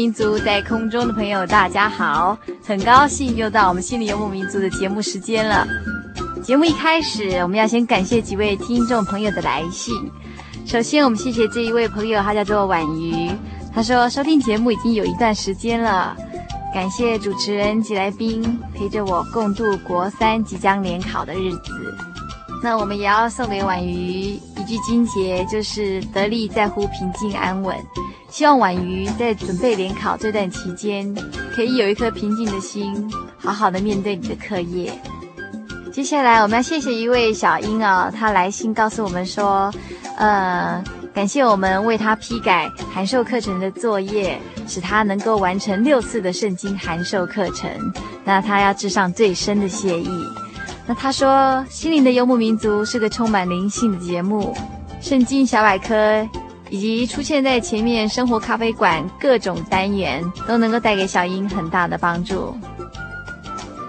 民族在空中的朋友，大家好，很高兴又到我们心灵游牧民族的节目时间了。节目一开始，我们要先感谢几位听众朋友的来信。首先，我们谢谢这一位朋友，他叫做婉瑜，他说收听节目已经有一段时间了，感谢主持人及来宾陪着我共度国三即将联考的日子。那我们也要送给婉瑜一句金节，就是得力在乎平静安稳。希望婉瑜在准备联考这段期间，可以有一颗平静的心，好好的面对你的课业。接下来，我们要谢谢一位小英啊，她来信告诉我们说，呃，感谢我们为她批改函授课程的作业，使她能够完成六次的圣经函授课程。那她要致上最深的谢意。那她说，心灵的游牧民族是个充满灵性的节目，圣经小百科。以及出现在前面生活咖啡馆各种单元都能够带给小英很大的帮助。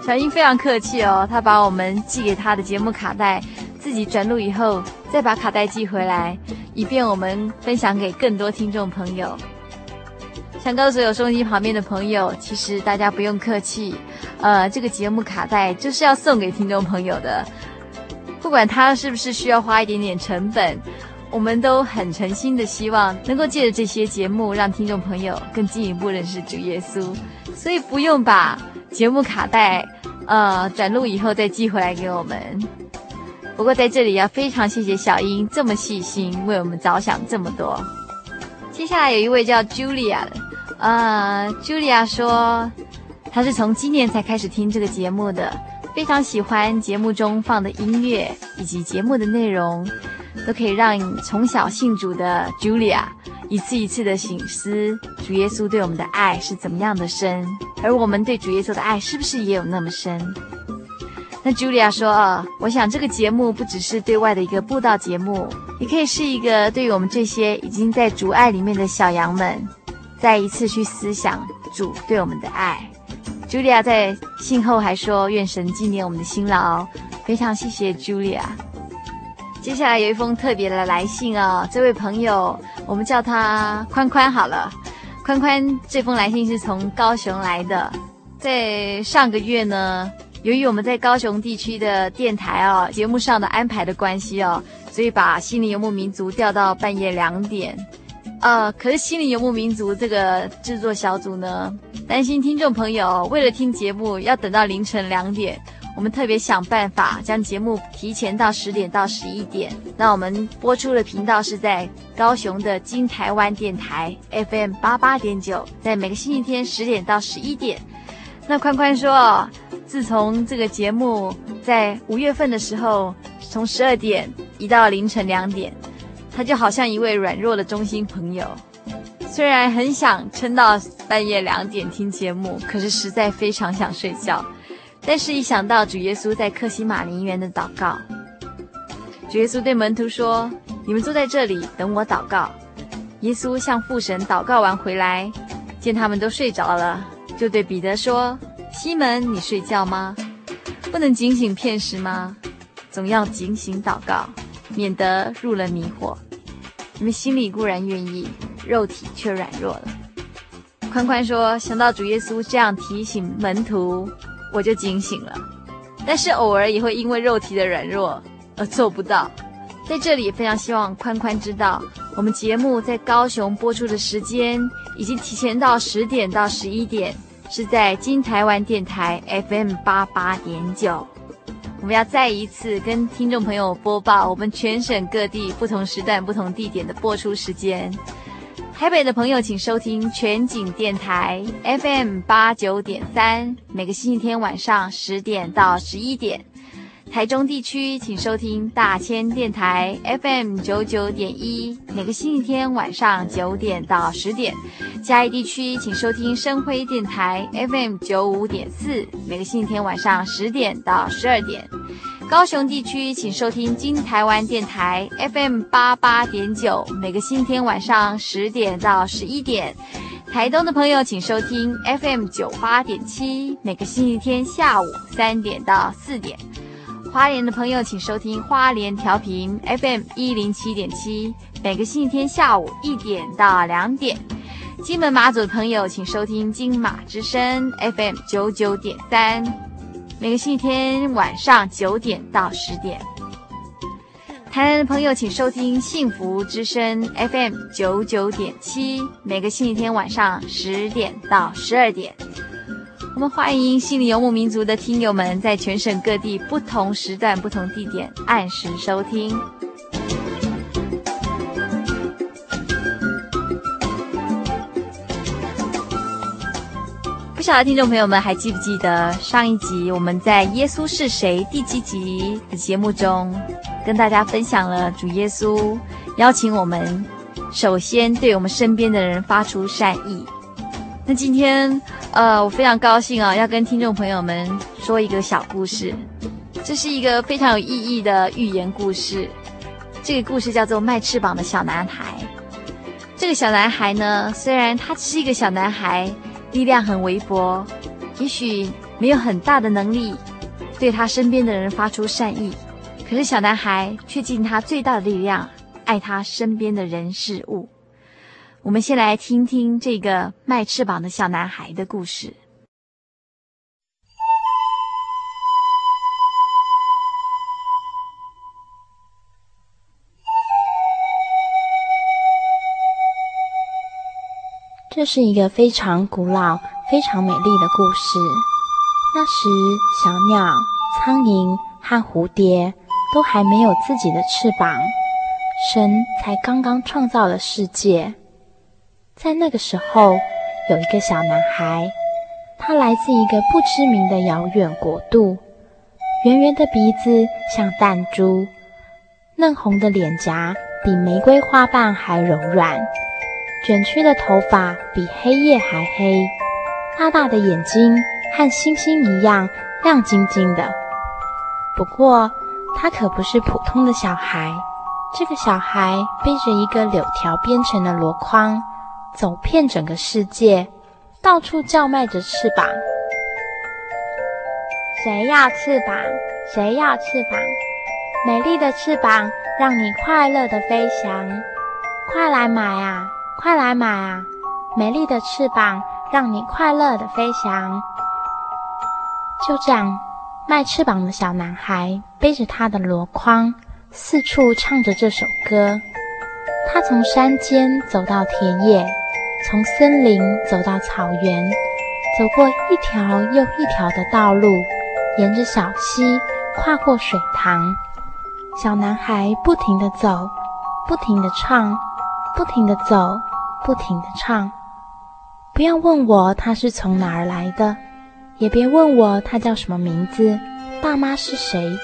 小英非常客气哦，她把我们寄给她的节目卡带自己转录以后，再把卡带寄回来，以便我们分享给更多听众朋友。想告诉有收音机旁边的朋友，其实大家不用客气，呃，这个节目卡带就是要送给听众朋友的，不管他是不是需要花一点点成本。我们都很诚心的希望能够借着这些节目，让听众朋友更进一步认识主耶稣，所以不用把节目卡带呃转录以后再寄回来给我们。不过在这里要非常谢谢小英这么细心为我们着想这么多。接下来有一位叫 Julia 的，呃，Julia 说她是从今年才开始听这个节目的，非常喜欢节目中放的音乐以及节目的内容。都可以让从小信主的 Julia 一次一次的省思主耶稣对我们的爱是怎么样的深，而我们对主耶稣的爱是不是也有那么深？那 Julia 说：“啊，我想这个节目不只是对外的一个布道节目，也可以是一个对于我们这些已经在主爱里面的小羊们，再一次去思想主对我们的爱。” Julia 在信后还说：“愿神纪念我们的辛劳。”非常谢谢 Julia。接下来有一封特别的来信哦，这位朋友我们叫他宽宽好了。宽宽这封来信是从高雄来的，在上个月呢，由于我们在高雄地区的电台哦，节目上的安排的关系哦，所以把心灵游牧民族调到半夜两点。呃，可是心灵游牧民族这个制作小组呢，担心听众朋友为了听节目要等到凌晨两点。我们特别想办法将节目提前到十点到十一点。那我们播出的频道是在高雄的金台湾电台 FM 八八点九，在每个星期天十点到十一点。那宽宽说，自从这个节目在五月份的时候从十二点移到凌晨两点，他就好像一位软弱的忠心朋友，虽然很想撑到半夜两点听节目，可是实在非常想睡觉。但是，一想到主耶稣在克西马林园的祷告，主耶稣对门徒说：“你们坐在这里等我祷告。”耶稣向父神祷告完回来，见他们都睡着了，就对彼得说：“西门，你睡觉吗？不能警醒片时吗？总要警醒祷告，免得入了迷惑。你们心里固然愿意，肉体却软弱了。”宽宽说：“想到主耶稣这样提醒门徒。”我就警醒了，但是偶尔也会因为肉体的软弱而做不到。在这里非常希望宽宽知道，我们节目在高雄播出的时间已经提前到十点到十一点，是在金台湾电台 FM 八八点九。我们要再一次跟听众朋友播报我们全省各地不同时段、不同地点的播出时间。台北的朋友，请收听全景电台 FM 八九点三，每个星期天晚上十点到十一点。台中地区，请收听大千电台 FM 九九点一，每个星期天晚上九点到十点。嘉义地区，请收听生辉电台 FM 九五点四，每个星期天晚上十点到十二点。高雄地区，请收听金台湾电台 FM 八八点九，每个星期天晚上十点到十一点。台东的朋友，请收听 FM 九八点七，每个星期天下午三点到四点。花莲的朋友，请收听花莲调频 FM 一零七点七，每个星期天下午一点到两点。金门马祖的朋友，请收听金马之声 FM 九九点三。每个星期天晚上九点到十点，台南的朋友请收听幸福之声 FM 九九点七。每个星期天晚上十点到十二点，我们欢迎心里游牧民族的听友们在全省各地不同时段、不同地点按时收听。不晓得听众朋友们还记不记得上一集我们在《耶稣是谁》第几集的节目中，跟大家分享了主耶稣邀请我们首先对我们身边的人发出善意。那今天，呃，我非常高兴啊，要跟听众朋友们说一个小故事。这是一个非常有意义的寓言故事。这个故事叫做《卖翅膀的小男孩》。这个小男孩呢，虽然他是一个小男孩。力量很微薄，也许没有很大的能力对他身边的人发出善意，可是小男孩却尽他最大的力量爱他身边的人事物。我们先来听听这个卖翅膀的小男孩的故事。这是一个非常古老、非常美丽的故事。那时，小鸟、苍蝇和蝴蝶都还没有自己的翅膀，神才刚刚创造了世界。在那个时候，有一个小男孩，他来自一个不知名的遥远国度，圆圆的鼻子像弹珠，嫩红的脸颊比玫瑰花瓣还柔软。卷曲的头发比黑夜还黑，大大的眼睛和星星一样亮晶晶的。不过，他可不是普通的小孩。这个小孩背着一个柳条编成的箩筐，走遍整个世界，到处叫卖着翅膀。谁要翅膀？谁要翅膀？美丽的翅膀，让你快乐地飞翔。快来买啊！快来买啊！美丽的翅膀，让你快乐地飞翔。就这样，卖翅膀的小男孩背着他的箩筐，四处唱着这首歌。他从山间走到田野，从森林走到草原，走过一条又一条的道路，沿着小溪，跨过水塘。小男孩不停地走，不停地唱，不停地走。不停地唱，不要问我他是从哪儿来的，也别问我他叫什么名字，爸妈是谁。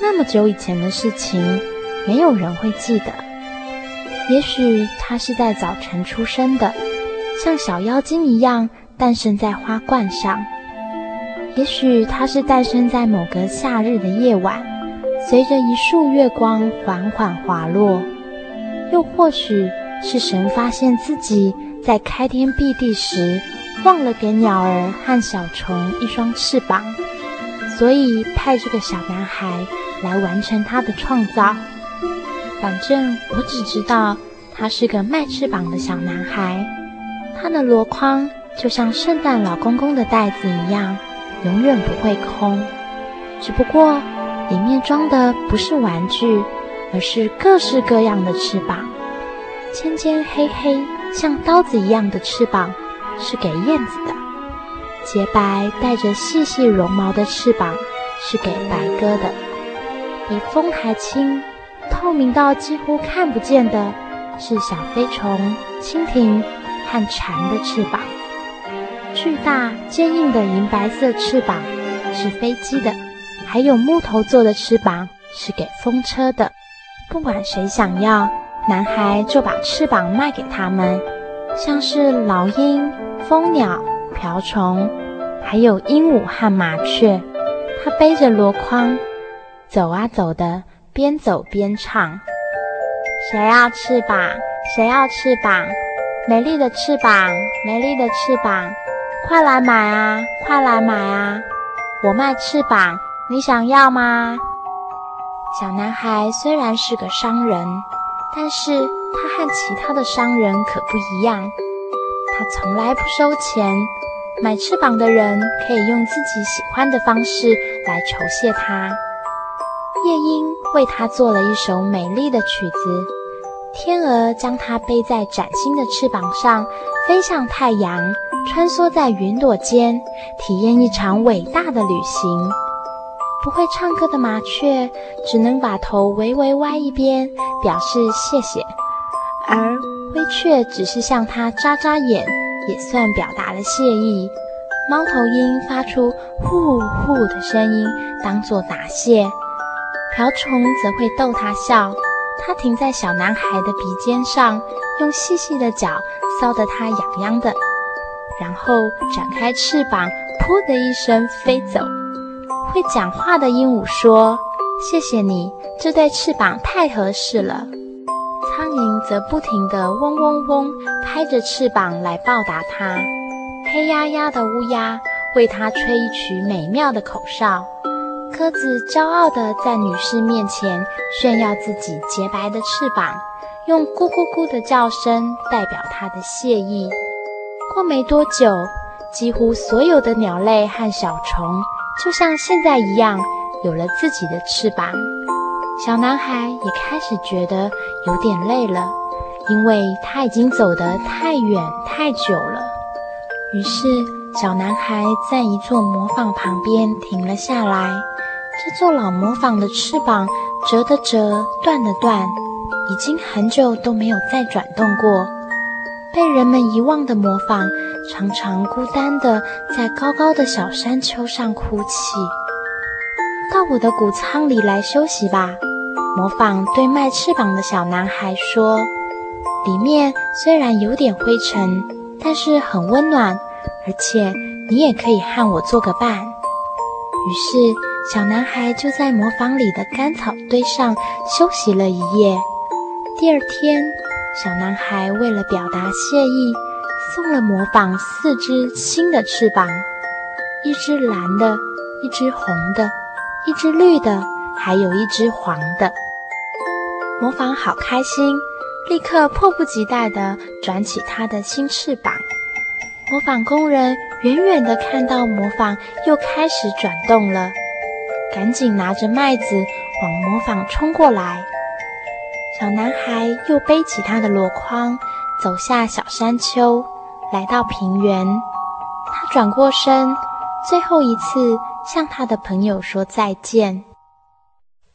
那么久以前的事情，没有人会记得。也许他是在早晨出生的，像小妖精一样诞生在花冠上。也许它是诞生在某个夏日的夜晚，随着一束月光缓缓滑落；又或许是神发现自己在开天辟地时忘了给鸟儿和小虫一双翅膀，所以派这个小男孩来完成他的创造。反正我只知道他是个卖翅膀的小男孩，他的箩筐就像圣诞老公公的袋子一样，永远不会空。只不过里面装的不是玩具，而是各式各样的翅膀。尖尖黑黑像刀子一样的翅膀是给燕子的，洁白带着细细绒毛的翅膀是给白鸽的，比风还轻。透明到几乎看不见的，是小飞虫、蜻蜓和蝉的翅膀；巨大坚硬的银白色翅膀是飞机的，还有木头做的翅膀是给风车的。不管谁想要，男孩就把翅膀卖给他们，像是老鹰、蜂鸟、瓢虫，还有鹦鹉和麻雀。他背着箩筐，走啊走的。边走边唱：“谁要翅膀？谁要翅膀？美丽的翅膀，美丽的翅膀，快来买啊！快来买啊！我卖翅膀，你想要吗？”小男孩虽然是个商人，但是他和其他的商人可不一样，他从来不收钱。买翅膀的人可以用自己喜欢的方式来酬谢他。夜莺为他做了一首美丽的曲子，天鹅将它背在崭新的翅膀上，飞向太阳，穿梭在云朵间，体验一场伟大的旅行。不会唱歌的麻雀只能把头微微歪一边，表示谢谢；而灰雀只是向它眨眨眼，也算表达了谢意。猫头鹰发出呼呼的声音，当作答谢。瓢虫则会逗他笑，它停在小男孩的鼻尖上，用细细的脚搔得他痒痒的，然后展开翅膀，噗的一声飞走。会讲话的鹦鹉说：“谢谢你，这对翅膀太合适了。”苍蝇则不停地嗡嗡嗡拍着翅膀来报答它。黑压压的乌鸦为它吹一曲美妙的口哨。鸽子骄傲地在女士面前炫耀自己洁白的翅膀，用咕咕咕的叫声代表它的谢意。过没多久，几乎所有的鸟类和小虫就像现在一样，有了自己的翅膀。小男孩也开始觉得有点累了，因为他已经走得太远太久了。于是，小男孩在一座磨坊旁边停了下来。这座老磨坊的翅膀折的折，断的断，已经很久都没有再转动过。被人们遗忘的磨坊，常常孤单地在高高的小山丘上哭泣。到我的谷仓里来休息吧，磨坊对卖翅膀的小男孩说。里面虽然有点灰尘，但是很温暖，而且你也可以和我做个伴。于是。小男孩就在磨坊里的干草堆上休息了一夜。第二天，小男孩为了表达谢意，送了磨坊四只新的翅膀：一只蓝的，一只红的，一只绿的，还有一只黄的。磨坊好开心，立刻迫不及待地转起他的新翅膀。磨坊工人远远地看到磨坊又开始转动了。赶紧拿着麦子往磨坊冲过来。小男孩又背起他的箩筐，走下小山丘，来到平原。他转过身，最后一次向他的朋友说再见。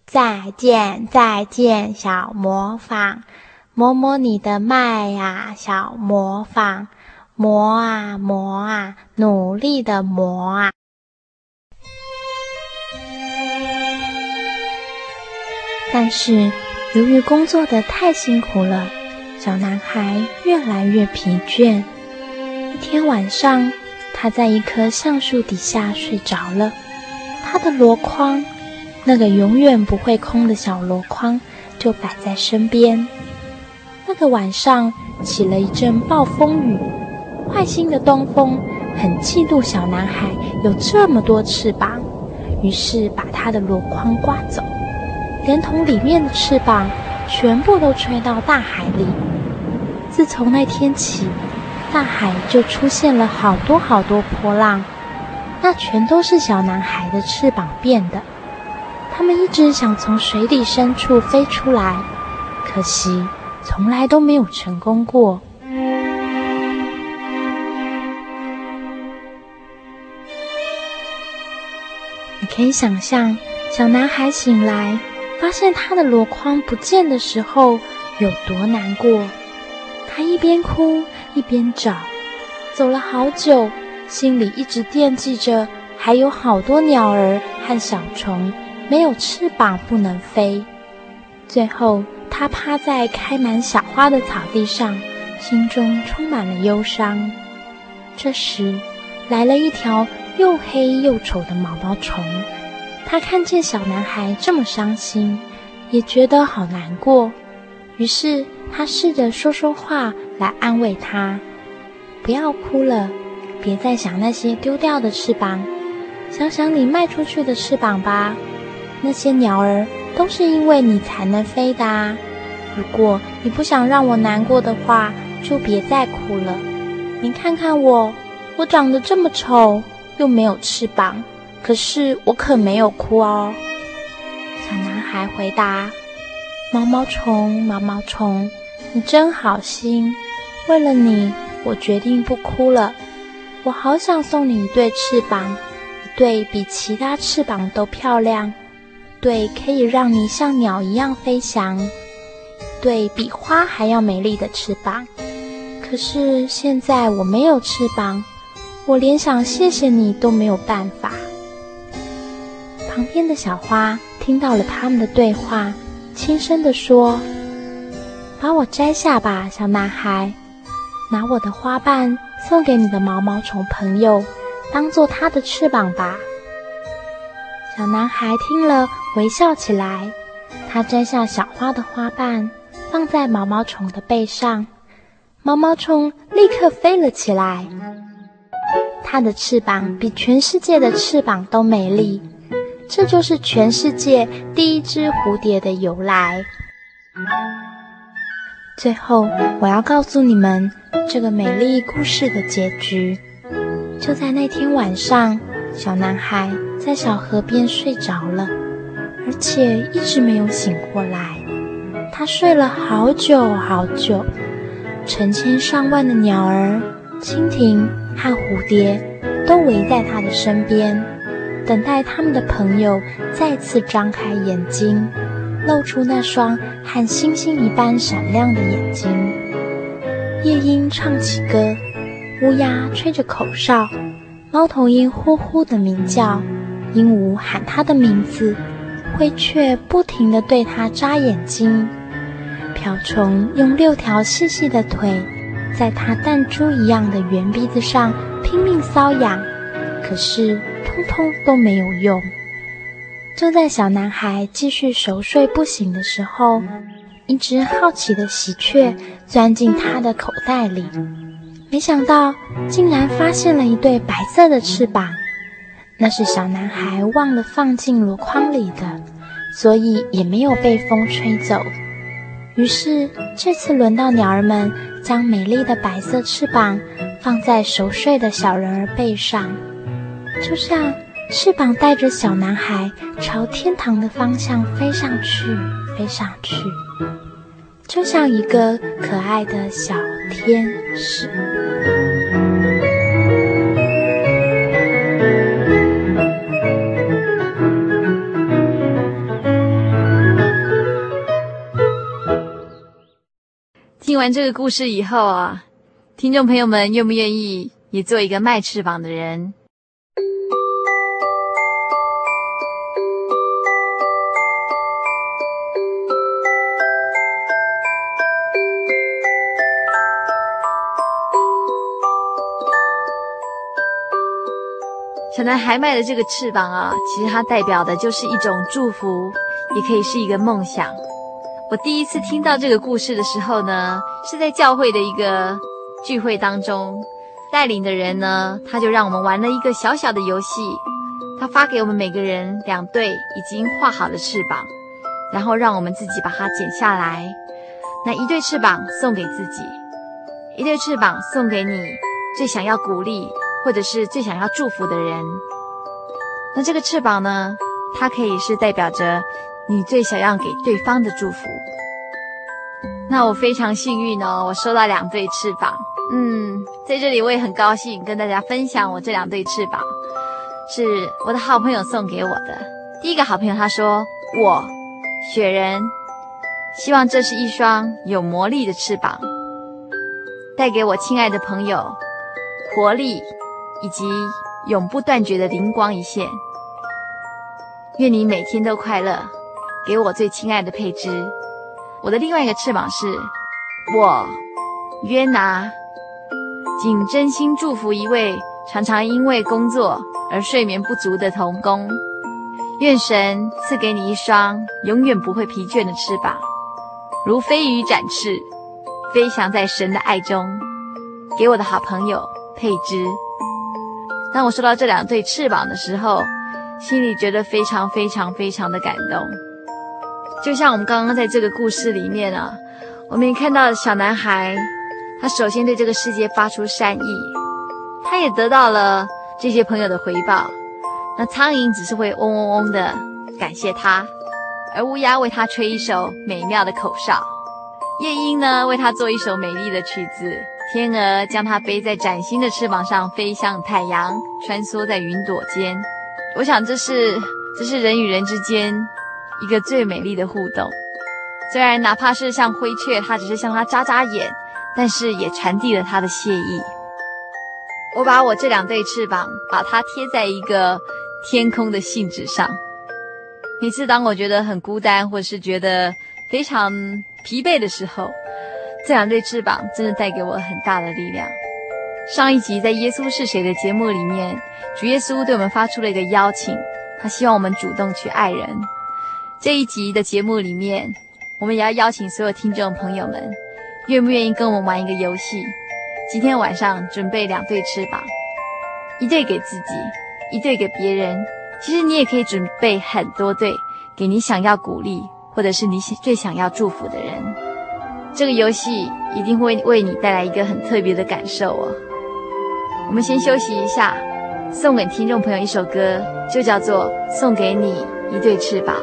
再见，再见，小磨坊，磨磨你的麦呀，小磨坊，磨啊磨啊，努力的磨啊。但是，由于工作的太辛苦了，小男孩越来越疲倦。一天晚上，他在一棵橡树底下睡着了。他的箩筐，那个永远不会空的小箩筐，就摆在身边。那个晚上起了一阵暴风雨，坏心的东风很嫉妒小男孩有这么多翅膀，于是把他的箩筐刮走，连同里面的翅膀全部都吹到大海里。自从那天起，大海就出现了好多好多波浪。那全都是小男孩的翅膀变的。他们一直想从水底深处飞出来，可惜从来都没有成功过。你可以想象，小男孩醒来，发现他的箩筐不见的时候有多难过。他一边哭一边找，走了好久。心里一直惦记着，还有好多鸟儿和小虫没有翅膀不能飞。最后，他趴在开满小花的草地上，心中充满了忧伤。这时，来了一条又黑又丑的毛毛虫。他看见小男孩这么伤心，也觉得好难过。于是，他试着说说话来安慰他：“不要哭了。”别再想那些丢掉的翅膀，想想你卖出去的翅膀吧。那些鸟儿都是因为你才能飞的。如果你不想让我难过的话，就别再哭了。你看看我，我长得这么丑，又没有翅膀，可是我可没有哭哦。小男孩回答：“毛毛虫，毛毛虫，你真好心。为了你，我决定不哭了。”我好想送你一对翅膀，一对比其他翅膀都漂亮，对可以让你像鸟一样飞翔，对比花还要美丽的翅膀。可是现在我没有翅膀，我连想谢谢你都没有办法。旁边的小花听到了他们的对话，轻声地说：“把我摘下吧，小男孩，拿我的花瓣。”送给你的毛毛虫朋友，当做它的翅膀吧。小男孩听了，微笑起来。他摘下小花的花瓣，放在毛毛虫的背上，毛毛虫立刻飞了起来。它的翅膀比全世界的翅膀都美丽，这就是全世界第一只蝴蝶的由来。最后，我要告诉你们这个美丽故事的结局。就在那天晚上，小男孩在小河边睡着了，而且一直没有醒过来。他睡了好久好久，成千上万的鸟儿、蜻蜓和蝴蝶都围在他的身边，等待他们的朋友再次张开眼睛。露出那双和星星一般闪亮的眼睛。夜莺唱起歌，乌鸦吹着口哨，猫头鹰呼呼地鸣叫，鹦鹉喊它的名字，灰雀不停地对它眨眼睛，瓢虫用六条细细的腿在它弹珠一样的圆鼻子上拼命搔痒，可是通通都没有用。就在小男孩继续熟睡不醒的时候，一只好奇的喜鹊钻进他的口袋里，没想到竟然发现了一对白色的翅膀。那是小男孩忘了放进箩筐里的，所以也没有被风吹走。于是这次轮到鸟儿们将美丽的白色翅膀放在熟睡的小人儿背上，就像。翅膀带着小男孩朝天堂的方向飞上去，飞上去，就像一个可爱的小天使。听完这个故事以后啊，听众朋友们愿不愿意也做一个卖翅膀的人？可能还卖的这个翅膀啊，其实它代表的就是一种祝福，也可以是一个梦想。我第一次听到这个故事的时候呢，是在教会的一个聚会当中，带领的人呢，他就让我们玩了一个小小的游戏。他发给我们每个人两对已经画好的翅膀，然后让我们自己把它剪下来。那一对翅膀送给自己，一对翅膀送给你最想要鼓励或者是最想要祝福的人。那这个翅膀呢，它可以是代表着。你最想要给对方的祝福，那我非常幸运哦，我收到两对翅膀。嗯，在这里我也很高兴跟大家分享我这两对翅膀，是我的好朋友送给我的。第一个好朋友他说：“我雪人希望这是一双有魔力的翅膀，带给我亲爱的朋友活力以及永不断绝的灵光一现。愿你每天都快乐。”给我最亲爱的佩芝，我的另外一个翅膀是，我约拿，仅真心祝福一位常常因为工作而睡眠不足的童工，愿神赐给你一双永远不会疲倦的翅膀，如飞鱼展翅，飞翔在神的爱中。给我的好朋友佩芝，当我收到这两对翅膀的时候，心里觉得非常非常非常的感动。就像我们刚刚在这个故事里面啊，我们也看到小男孩，他首先对这个世界发出善意，他也得到了这些朋友的回报。那苍蝇只是会嗡嗡嗡的感谢他，而乌鸦为他吹一首美妙的口哨，夜莺呢为他做一首美丽的曲子，天鹅将它背在崭新的翅膀上飞向太阳，穿梭在云朵间。我想这是这是人与人之间。一个最美丽的互动，虽然哪怕是像灰雀，它只是向它眨眨眼，但是也传递了它的谢意。我把我这两对翅膀，把它贴在一个天空的信纸上。每次当我觉得很孤单，或是觉得非常疲惫的时候，这两对翅膀真的带给我很大的力量。上一集在《耶稣是谁》的节目里面，主耶稣对我们发出了一个邀请，他希望我们主动去爱人。这一集的节目里面，我们也要邀请所有听众朋友们，愿不愿意跟我们玩一个游戏？今天晚上准备两对翅膀，一对给自己，一对给别人。其实你也可以准备很多对，给你想要鼓励或者是你最想要祝福的人。这个游戏一定会为你带来一个很特别的感受哦。我们先休息一下，送给听众朋友一首歌，就叫做《送给你一对翅膀》。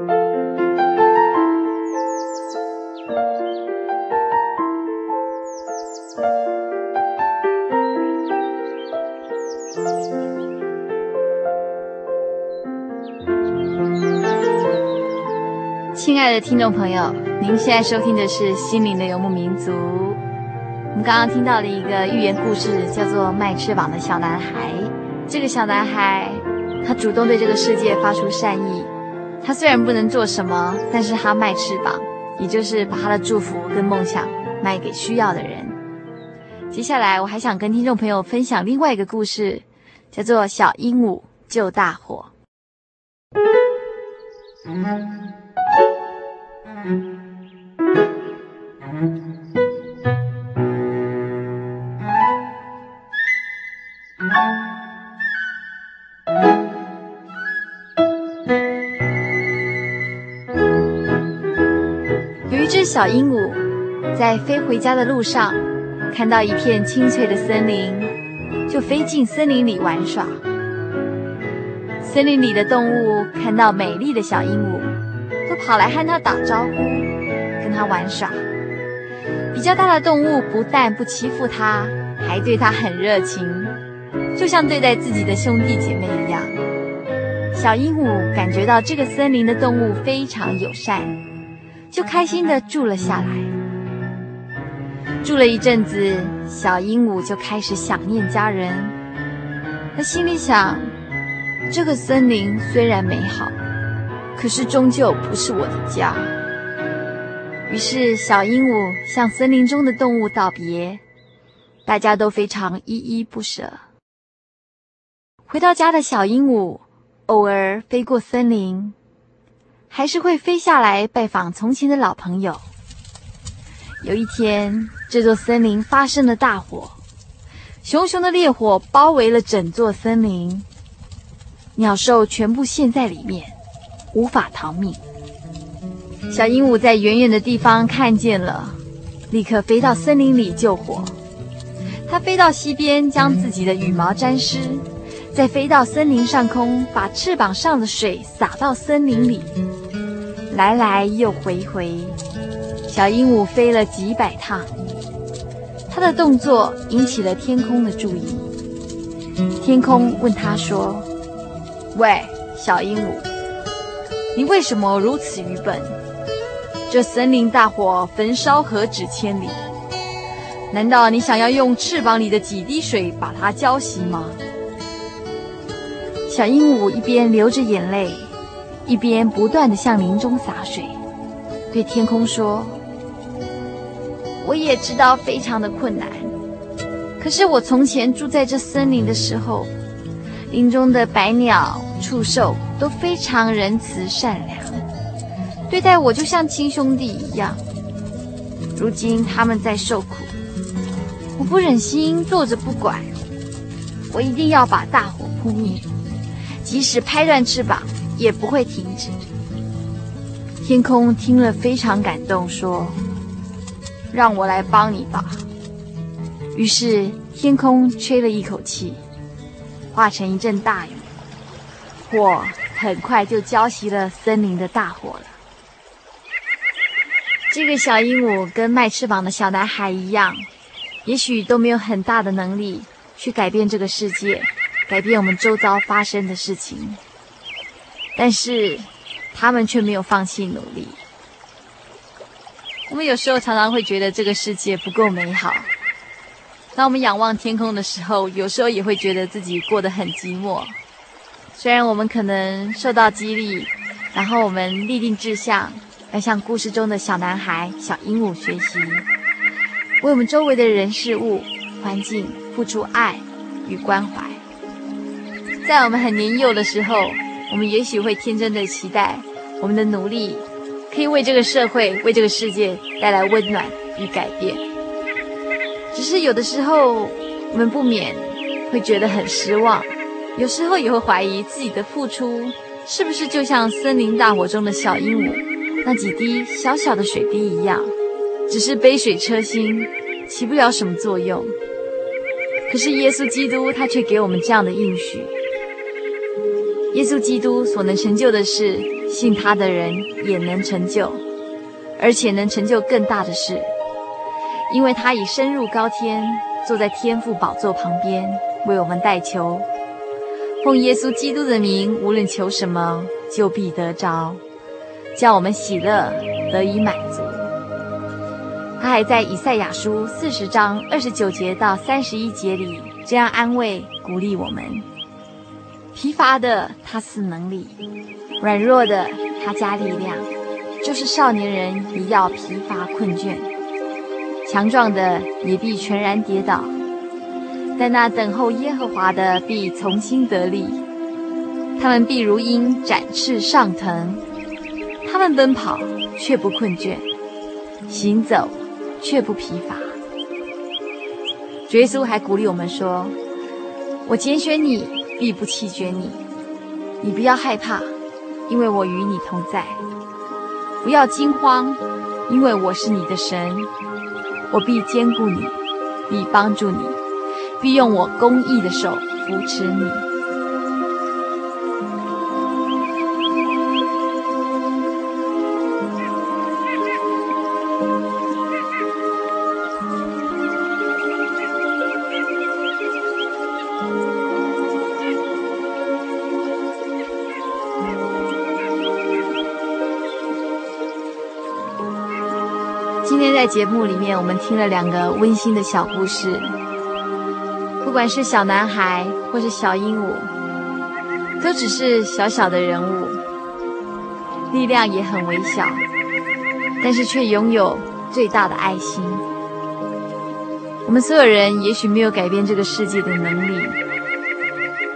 亲爱的听众朋友，您现在收听的是《心灵的游牧民族》。我们刚刚听到了一个寓言故事，叫做《卖翅膀的小男孩》。这个小男孩，他主动对这个世界发出善意。他虽然不能做什么，但是他卖翅膀，也就是把他的祝福跟梦想卖给需要的人。接下来，我还想跟听众朋友分享另外一个故事，叫做《小鹦鹉救大火》。小鹦鹉在飞回家的路上，看到一片青翠的森林，就飞进森林里玩耍。森林里的动物看到美丽的小鹦鹉，都跑来和它打招呼，跟它玩耍。比较大的动物不但不欺负它，还对它很热情，就像对待自己的兄弟姐妹一样。小鹦鹉感觉到这个森林的动物非常友善，就开心地住了下来。住了一阵子，小鹦鹉就开始想念家人。他心里想：这个森林虽然美好，可是终究不是我的家。于是，小鹦鹉向森林中的动物道别，大家都非常依依不舍。回到家的小鹦鹉，偶尔飞过森林，还是会飞下来拜访从前的老朋友。有一天，这座森林发生了大火，熊熊的烈火包围了整座森林，鸟兽全部陷在里面，无法逃命。小鹦鹉在远远的地方看见了，立刻飞到森林里救火。它飞到溪边，将自己的羽毛沾湿，再飞到森林上空，把翅膀上的水洒到森林里，来来又回回。小鹦鹉飞了几百趟，它的动作引起了天空的注意。天空问它说：“喂，小鹦鹉，你为什么如此愚笨？这森林大火焚烧何止千里，难道你想要用翅膀里的几滴水把它浇熄吗？”小鹦鹉一边流着眼泪，一边不断地向林中洒水，对天空说。我也知道非常的困难，可是我从前住在这森林的时候，林中的百鸟、畜兽都非常仁慈善良，对待我就像亲兄弟一样。如今他们在受苦，我不忍心坐着不管，我一定要把大火扑灭，即使拍断翅膀也不会停止。天空听了非常感动，说。让我来帮你吧。于是天空吹了一口气，化成一阵大雨，火很快就浇熄了森林的大火了。这个小鹦鹉跟卖翅膀的小男孩一样，也许都没有很大的能力去改变这个世界，改变我们周遭发生的事情，但是他们却没有放弃努力。我们有时候常常会觉得这个世界不够美好。当我们仰望天空的时候，有时候也会觉得自己过得很寂寞。虽然我们可能受到激励，然后我们立定志向，要向故事中的小男孩、小鹦鹉学习，为我们周围的人事物、环境付出爱与关怀。在我们很年幼的时候，我们也许会天真的期待我们的努力。可以为这个社会、为这个世界带来温暖与改变。只是有的时候，我们不免会觉得很失望，有时候也会怀疑自己的付出是不是就像森林大火中的小鹦鹉那几滴小小的水滴一样，只是杯水车薪，起不了什么作用。可是耶稣基督他却给我们这样的应许：耶稣基督所能成就的事。信他的人也能成就，而且能成就更大的事，因为他已升入高天，坐在天父宝座旁边，为我们代求。奉耶稣基督的名，无论求什么，就必得着，叫我们喜乐得以满足。他还在以赛亚书四十章二十九节到三十一节里这样安慰鼓励我们：疲乏的他似能力，软弱的他加力量，就是少年人也要疲乏困倦，强壮的也必全然跌倒。但那等候耶和华的必从新得力，他们必如鹰展翅上腾，他们奔跑却不困倦，行走。却不疲乏。耶稣还鼓励我们说：“我拣选你，必不弃绝你。你不要害怕，因为我与你同在；不要惊慌，因为我是你的神。我必坚固你，必帮助你，必用我公义的手扶持你。”节目里面，我们听了两个温馨的小故事。不管是小男孩或是小鹦鹉，都只是小小的人物，力量也很微小，但是却拥有最大的爱心。我们所有人也许没有改变这个世界的能力，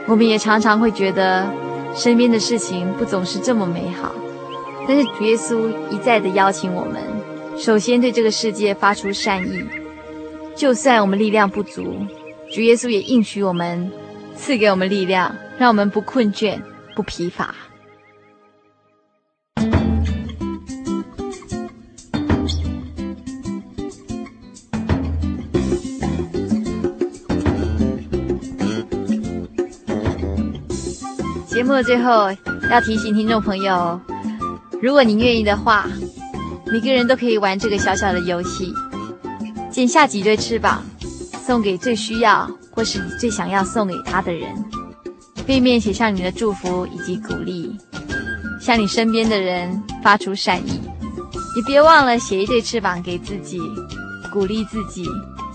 我们也常常会觉得身边的事情不总是这么美好。但是主耶稣一再的邀请我们。首先，对这个世界发出善意，就算我们力量不足，主耶稣也应许我们，赐给我们力量，让我们不困倦、不疲乏。节目的最后，要提醒听众朋友，如果您愿意的话。每个人都可以玩这个小小的游戏，剪下几对翅膀，送给最需要或是你最想要送给他的人。背面写上你的祝福以及鼓励，向你身边的人发出善意。也别忘了写一对翅膀给自己，鼓励自己，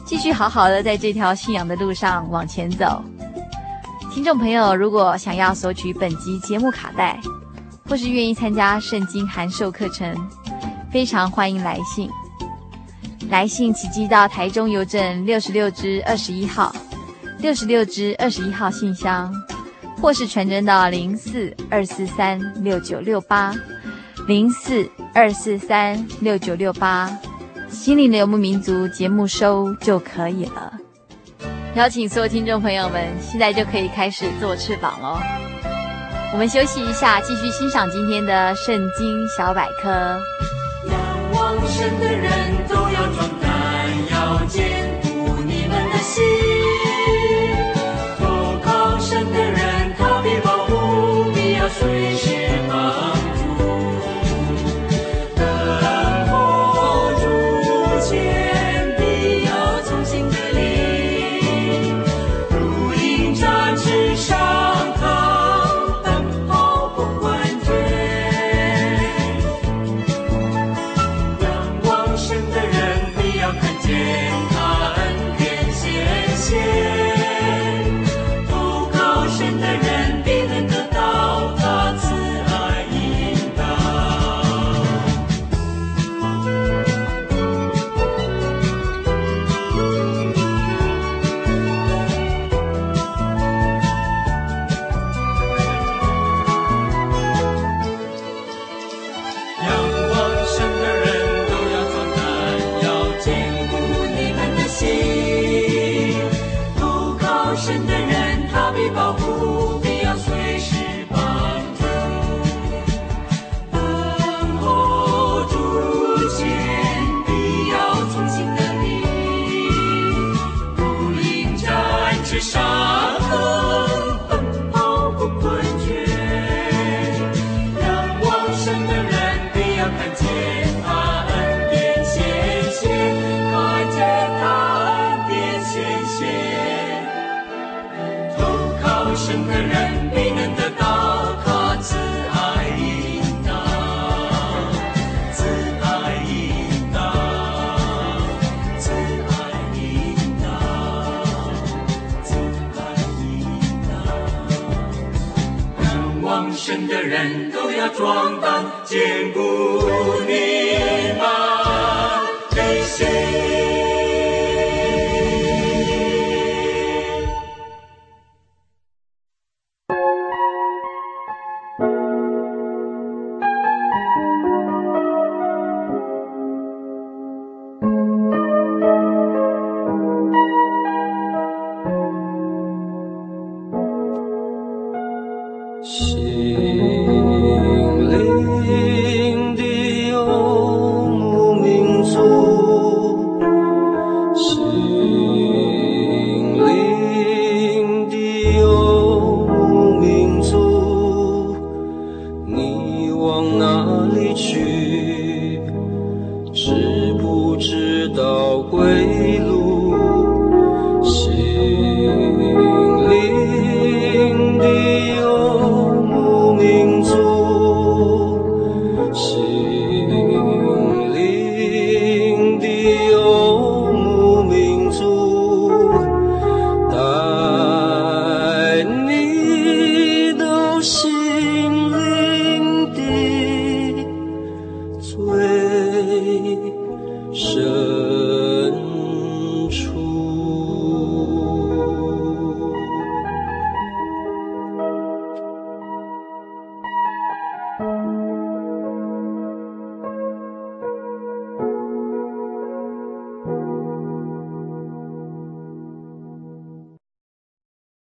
继续好好的在这条信仰的路上往前走。听众朋友，如果想要索取本集节目卡带，或是愿意参加圣经函授课程。非常欢迎来信，来信请寄到台中邮政六十六支二十一号，六十六支二十一号信箱，或是传真到零四二四三六九六八，零四二四三六九六八，心灵的游牧民族节目收就可以了。邀请所有听众朋友们，现在就可以开始做翅膀喽。我们休息一下，继续欣赏今天的圣经小百科。神的人都要壮胆，要坚固你们的心。壮扮，坚固你们的心。心。